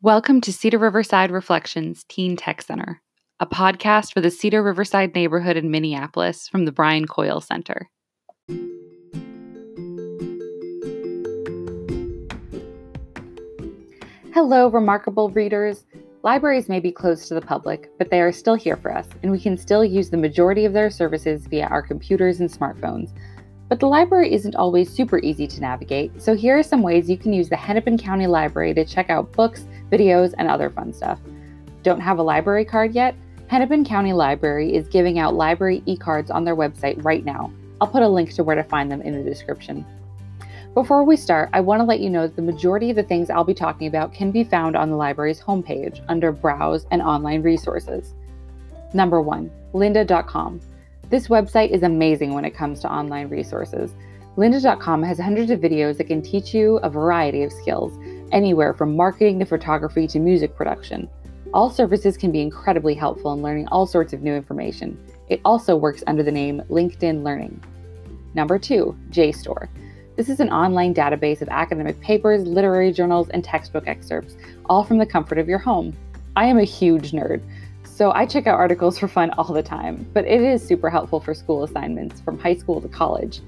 Welcome to Cedar Riverside Reflections Teen Tech Center, a podcast for the Cedar Riverside neighborhood in Minneapolis from the Brian Coyle Center. Hello, remarkable readers. Libraries may be closed to the public, but they are still here for us, and we can still use the majority of their services via our computers and smartphones. But the library isn't always super easy to navigate, so here are some ways you can use the Hennepin County Library to check out books, videos, and other fun stuff. Don't have a library card yet? Hennepin County Library is giving out library e cards on their website right now. I'll put a link to where to find them in the description. Before we start, I want to let you know that the majority of the things I'll be talking about can be found on the library's homepage under Browse and Online Resources. Number 1. lynda.com. This website is amazing when it comes to online resources. Lynda.com has hundreds of videos that can teach you a variety of skills, anywhere from marketing to photography to music production. All services can be incredibly helpful in learning all sorts of new information. It also works under the name LinkedIn Learning. Number two, JSTOR. This is an online database of academic papers, literary journals, and textbook excerpts, all from the comfort of your home. I am a huge nerd, so I check out articles for fun all the time, but it is super helpful for school assignments from high school to college.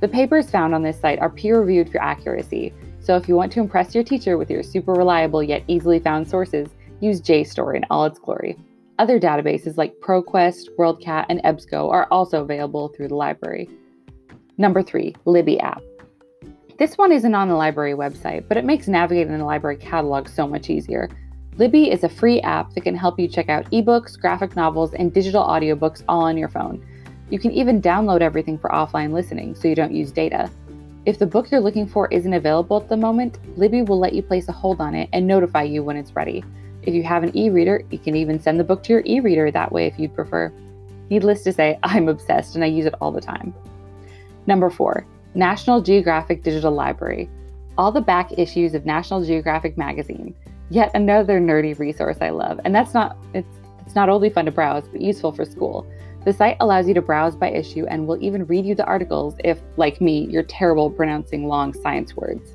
The papers found on this site are peer reviewed for accuracy, so if you want to impress your teacher with your super reliable yet easily found sources, use JSTOR in all its glory. Other databases like ProQuest, WorldCat, and EBSCO are also available through the library. Number three, Libby app. This one isn't on the library website, but it makes navigating the library catalog so much easier. Libby is a free app that can help you check out ebooks, graphic novels, and digital audiobooks all on your phone. You can even download everything for offline listening so you don't use data. If the book you're looking for isn't available at the moment, Libby will let you place a hold on it and notify you when it's ready. If you have an e reader, you can even send the book to your e reader that way if you'd prefer. Needless to say, I'm obsessed and I use it all the time. Number four, National Geographic Digital Library. All the back issues of National Geographic magazine. Yet another nerdy resource I love, and that's not it's it's not only fun to browse, but useful for school. The site allows you to browse by issue and will even read you the articles if, like me, you're terrible pronouncing long science words.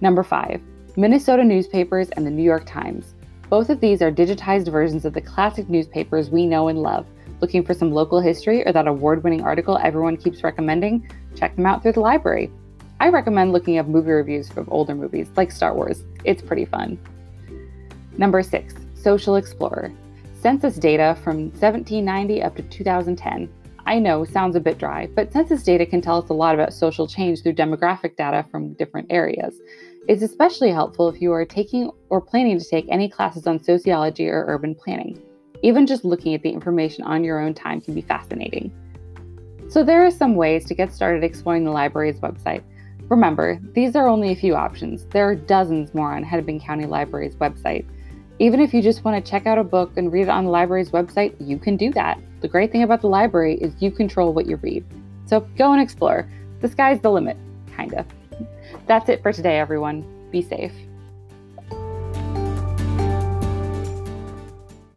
Number 5. Minnesota newspapers and the New York Times. Both of these are digitized versions of the classic newspapers we know and love. Looking for some local history or that award winning article everyone keeps recommending? Check them out through the library. I recommend looking up movie reviews from older movies like Star Wars. It's pretty fun. Number six, Social Explorer. Census data from 1790 up to 2010. I know, sounds a bit dry, but census data can tell us a lot about social change through demographic data from different areas. It's especially helpful if you are taking or planning to take any classes on sociology or urban planning. Even just looking at the information on your own time can be fascinating. So, there are some ways to get started exploring the library's website. Remember, these are only a few options. There are dozens more on Hennepin County Library's website. Even if you just want to check out a book and read it on the library's website, you can do that. The great thing about the library is you control what you read. So go and explore. The sky's the limit, kind of. That's it for today, everyone. Be safe.